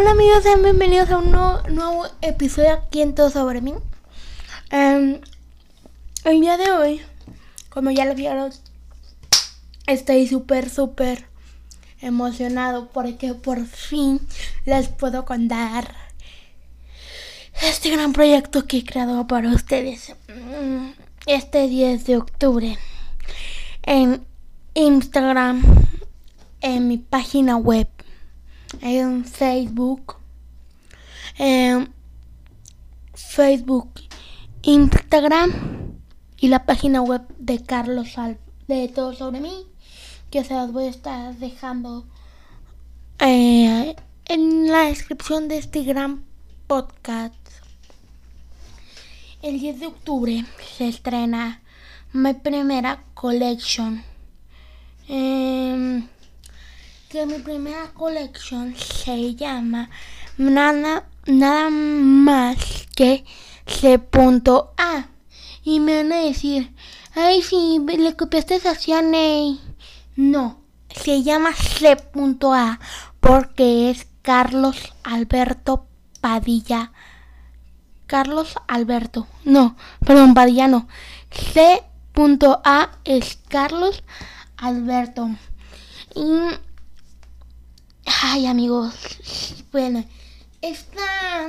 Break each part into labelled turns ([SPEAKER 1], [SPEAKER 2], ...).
[SPEAKER 1] Hola amigos, sean bienvenidos a un nuevo, episodio aquí en Todo Sobre Mí. Em, el día de hoy, como ya lo vieron, estoy súper, súper emocionado porque por fin les puedo contar este gran proyecto que he creado para ustedes. Mm, este 10 de octubre en Instagram, en mi página web en Facebook, en Facebook, Instagram y la página web de Carlos Al de todo sobre mí que se las voy a estar dejando eh, en la descripción de este gran podcast. El 10 de octubre se estrena mi primera collection. Eh, que mi primera colección se llama nada, nada más que C.A. Y me van a decir, ay, si le copiaste a Cianey. No, se llama C.A. porque es Carlos Alberto Padilla. Carlos Alberto. No, perdón, Padilla no. C.A. es Carlos Alberto. Y Ay amigos, bueno, esta,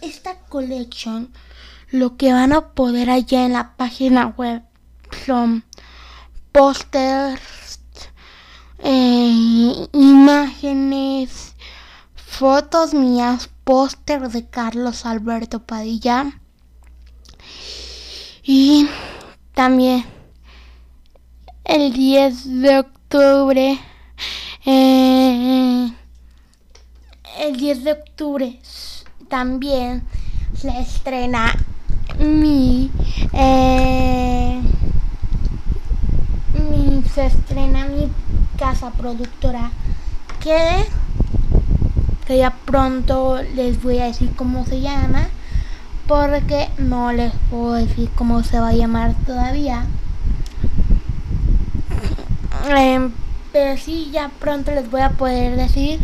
[SPEAKER 1] esta colección, lo que van a poder allá en la página web son pósters, eh, imágenes, fotos mías, póster de Carlos Alberto Padilla. Y también el 10 de octubre eh, el 10 de octubre también se estrena mi, eh, mi se estrena mi casa productora que que ya pronto les voy a decir cómo se llama porque no les puedo decir cómo se va a llamar todavía. Eh, pero sí, ya pronto les voy a poder decir.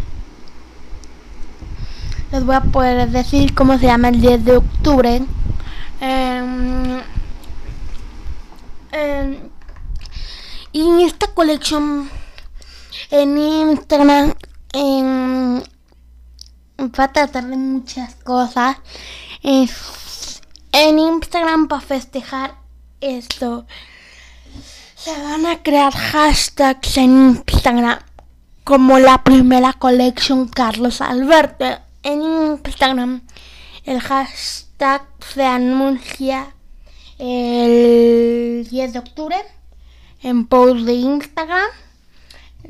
[SPEAKER 1] Les voy a poder decir cómo se llama el 10 de octubre. Em, em, y esta colección en Instagram en, va a tratar de muchas cosas. en Instagram para festejar esto se van a crear hashtags en Instagram como la primera colección Carlos Alberto. En Instagram el hashtag se anuncia el 10 de octubre en post de Instagram.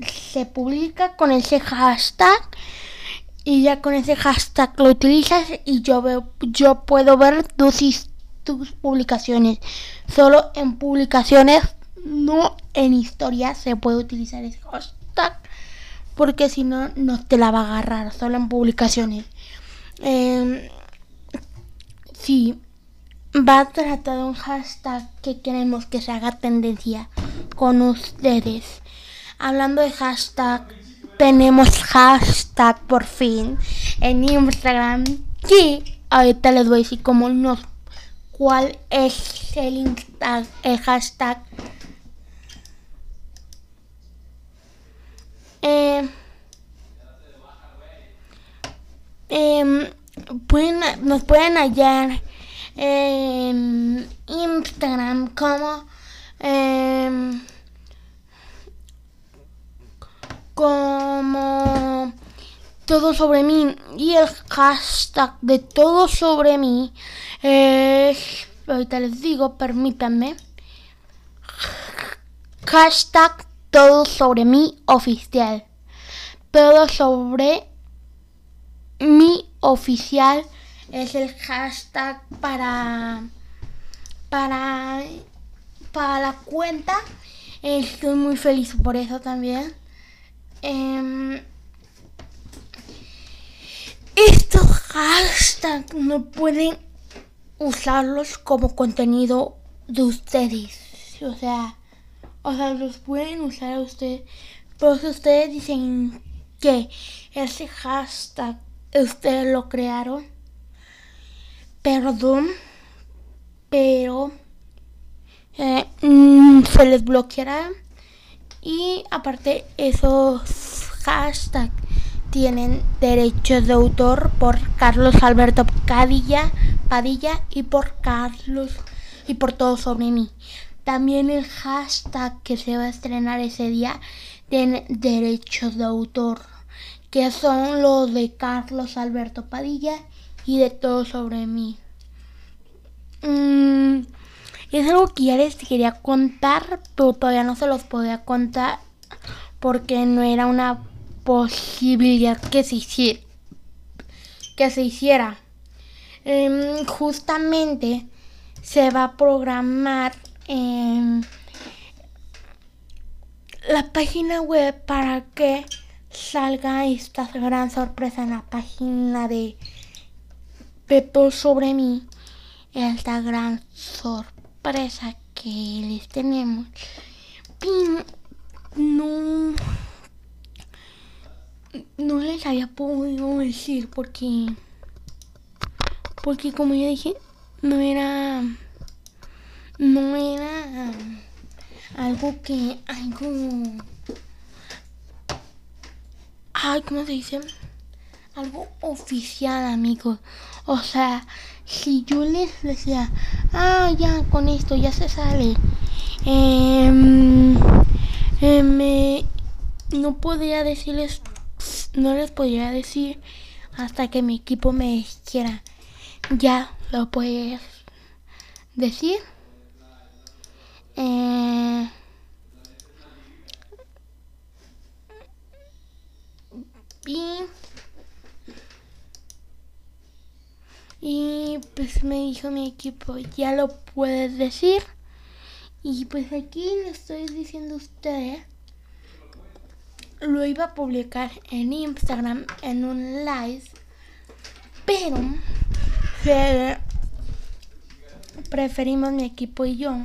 [SPEAKER 1] Se publica con ese hashtag y ya con ese hashtag lo utilizas y yo veo, yo puedo ver tus, tus publicaciones. Solo en publicaciones no en historia se puede utilizar ese hashtag porque si no, no te la va a agarrar, solo en publicaciones. Eh, sí, va a tratar un hashtag que queremos que se haga tendencia con ustedes. Hablando de hashtag, tenemos hashtag por fin en Instagram. Y ahorita les voy a decir cómo nos, cuál es el, el hashtag Eh, eh, pueden, nos pueden hallar en Instagram como eh, como todo sobre mí y el hashtag de todo sobre mí es ahorita les digo permítanme hashtag todo sobre mí oficial. Todo sobre mi oficial es el hashtag para para para la cuenta. Estoy muy feliz por eso también. Eh, estos hashtags no pueden usarlos como contenido de ustedes. O sea, o sea, los pueden usar a ustedes. Pero si ustedes dicen que ese hashtag ustedes lo crearon. Perdón, pero eh, mm, se les bloqueará. Y aparte, esos hashtags tienen derechos de autor por Carlos Alberto Padilla, Padilla y por Carlos y por todo sobre mí. También el hashtag que se va a estrenar ese día tiene derechos de autor, que son los de Carlos Alberto Padilla y de todo sobre mí. Mm, es algo que ya les quería contar, pero todavía no se los podía contar porque no era una posibilidad que se hiciera. Que se hiciera. Em, justamente se va a programar em, la página web para que salga esta gran sorpresa en la página de Pepo sobre mí. Esta gran sorpresa que les tenemos. No no les había podido decir porque porque como ya dije no era no era algo que algo ay cómo se dice algo oficial amigos o sea si yo les decía ah ya con esto ya se sale eh, me no podía decirles no les podría decir hasta que mi equipo me dijera, ya lo puedes decir. Eh, y, y pues me dijo mi equipo, ya lo puedes decir. Y pues aquí le estoy diciendo a ustedes lo iba a publicar en Instagram en un live, pero preferimos mi equipo y yo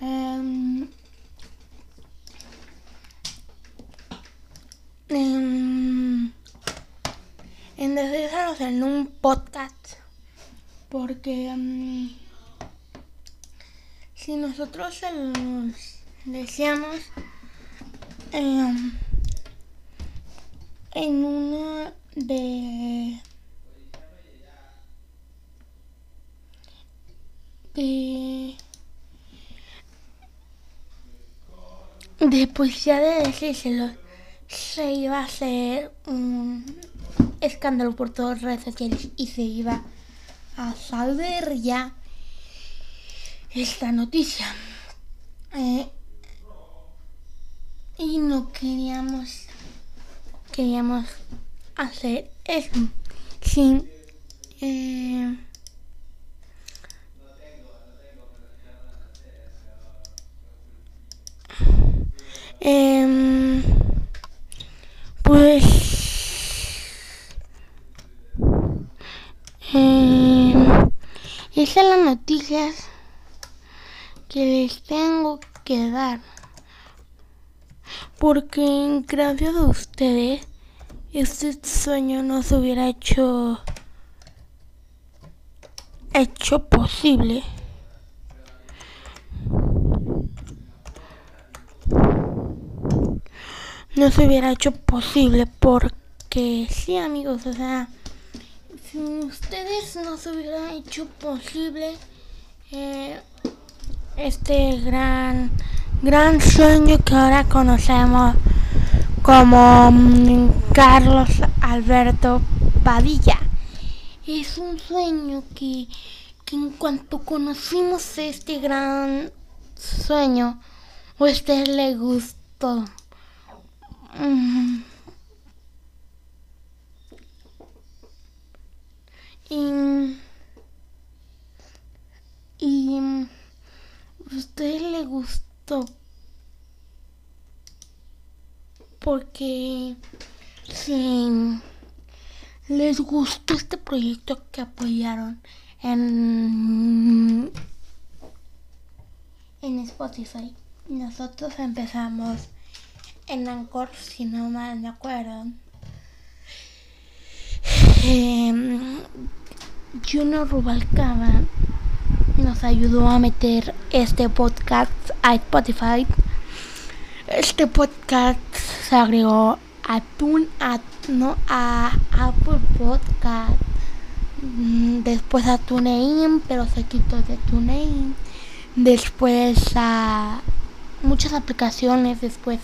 [SPEAKER 1] em, em, en decidirnos en un podcast porque em, si nosotros se los decíamos Em, en una de de de poesía de decírselo se iba a hacer un escándalo por todas las redes sociales y se iba a saber ya esta noticia. Eh, y no queríamos queríamos hacer eso. Sin eh, pues eh, esas son las noticias que les tengo que dar porque gracias a ustedes este sueño no se hubiera hecho hecho posible. No se hubiera hecho posible porque sí amigos, o sea, si ustedes no se hubiera hecho posible eh, este gran gran sueño que ahora conocemos como mm, Carlos Alberto Padilla. Es un sueño que, en cuanto conocimos este gran sueño, a usted le gustó. Mm. Y, y a usted le gustó porque si les gustó este proyecto que apoyaron en, en Spotify, nosotros empezamos en Anchor, si no mal me acuerdo. que Juno Rubalcaba nos ayudó a meter este podcast a Spotify. Este podcast se agregó a, Tune, a, no, a Apple Podcast, mm, después a TuneIn, pero se quitó de TuneIn, después a muchas aplicaciones, después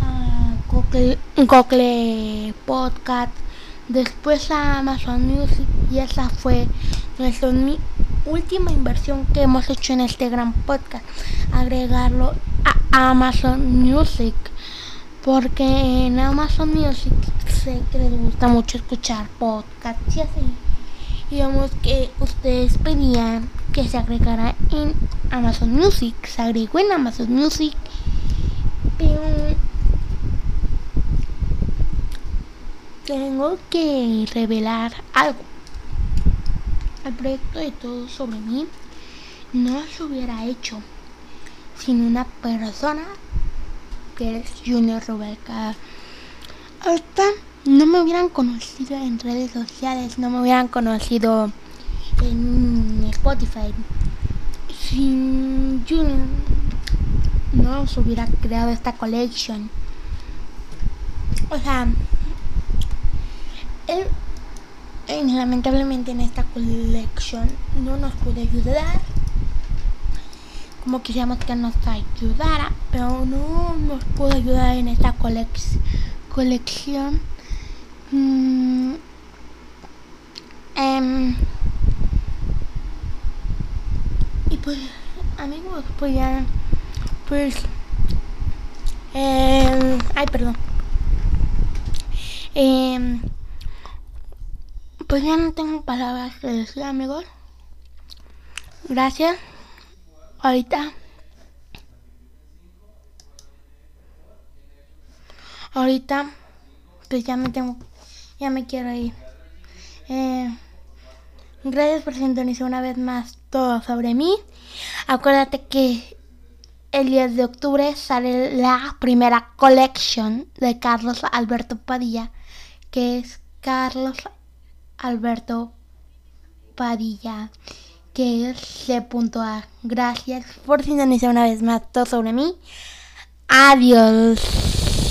[SPEAKER 1] a Google, Podcast, después a Amazon Music y esa fue nuestra última inversión que hemos hecho en este gran podcast, agregarlo a Amazon Music porque en Amazon Music sé que les gusta mucho escuchar podcasts y así. Vemos que ustedes pedían que se agregara en Amazon Music. Se agregó en Amazon Music. Pero tengo que revelar algo. El proyecto de todo sobre mí no se hubiera hecho sin una persona que es Junior Rubalcaba. Ahorita no me hubieran conocido en redes sociales, no me hubieran conocido en Spotify. Sin Junior no se hubiera creado esta collection. O sea, él lamentablemente en esta collection no nos puede ayudar como quisiéramos que nos ayudara, pero no nos pudo ayudar en esta colección. Mm, em, y pues, amigos, pues ya, pues, eh, ay, perdón. Eh, pues ya no tengo palabras que decir, amigos. Gracias. Ahorita. Ahorita pues ya me tengo ya me quiero ir. Eh, gracias por sintonizar una vez más todo sobre mí. Acuérdate que el 10 de octubre sale la primera collection de Carlos Alberto Padilla que es Carlos Alberto Padilla que es C.A. Gracias por sintonizar una vez más todo sobre mí. Adiós.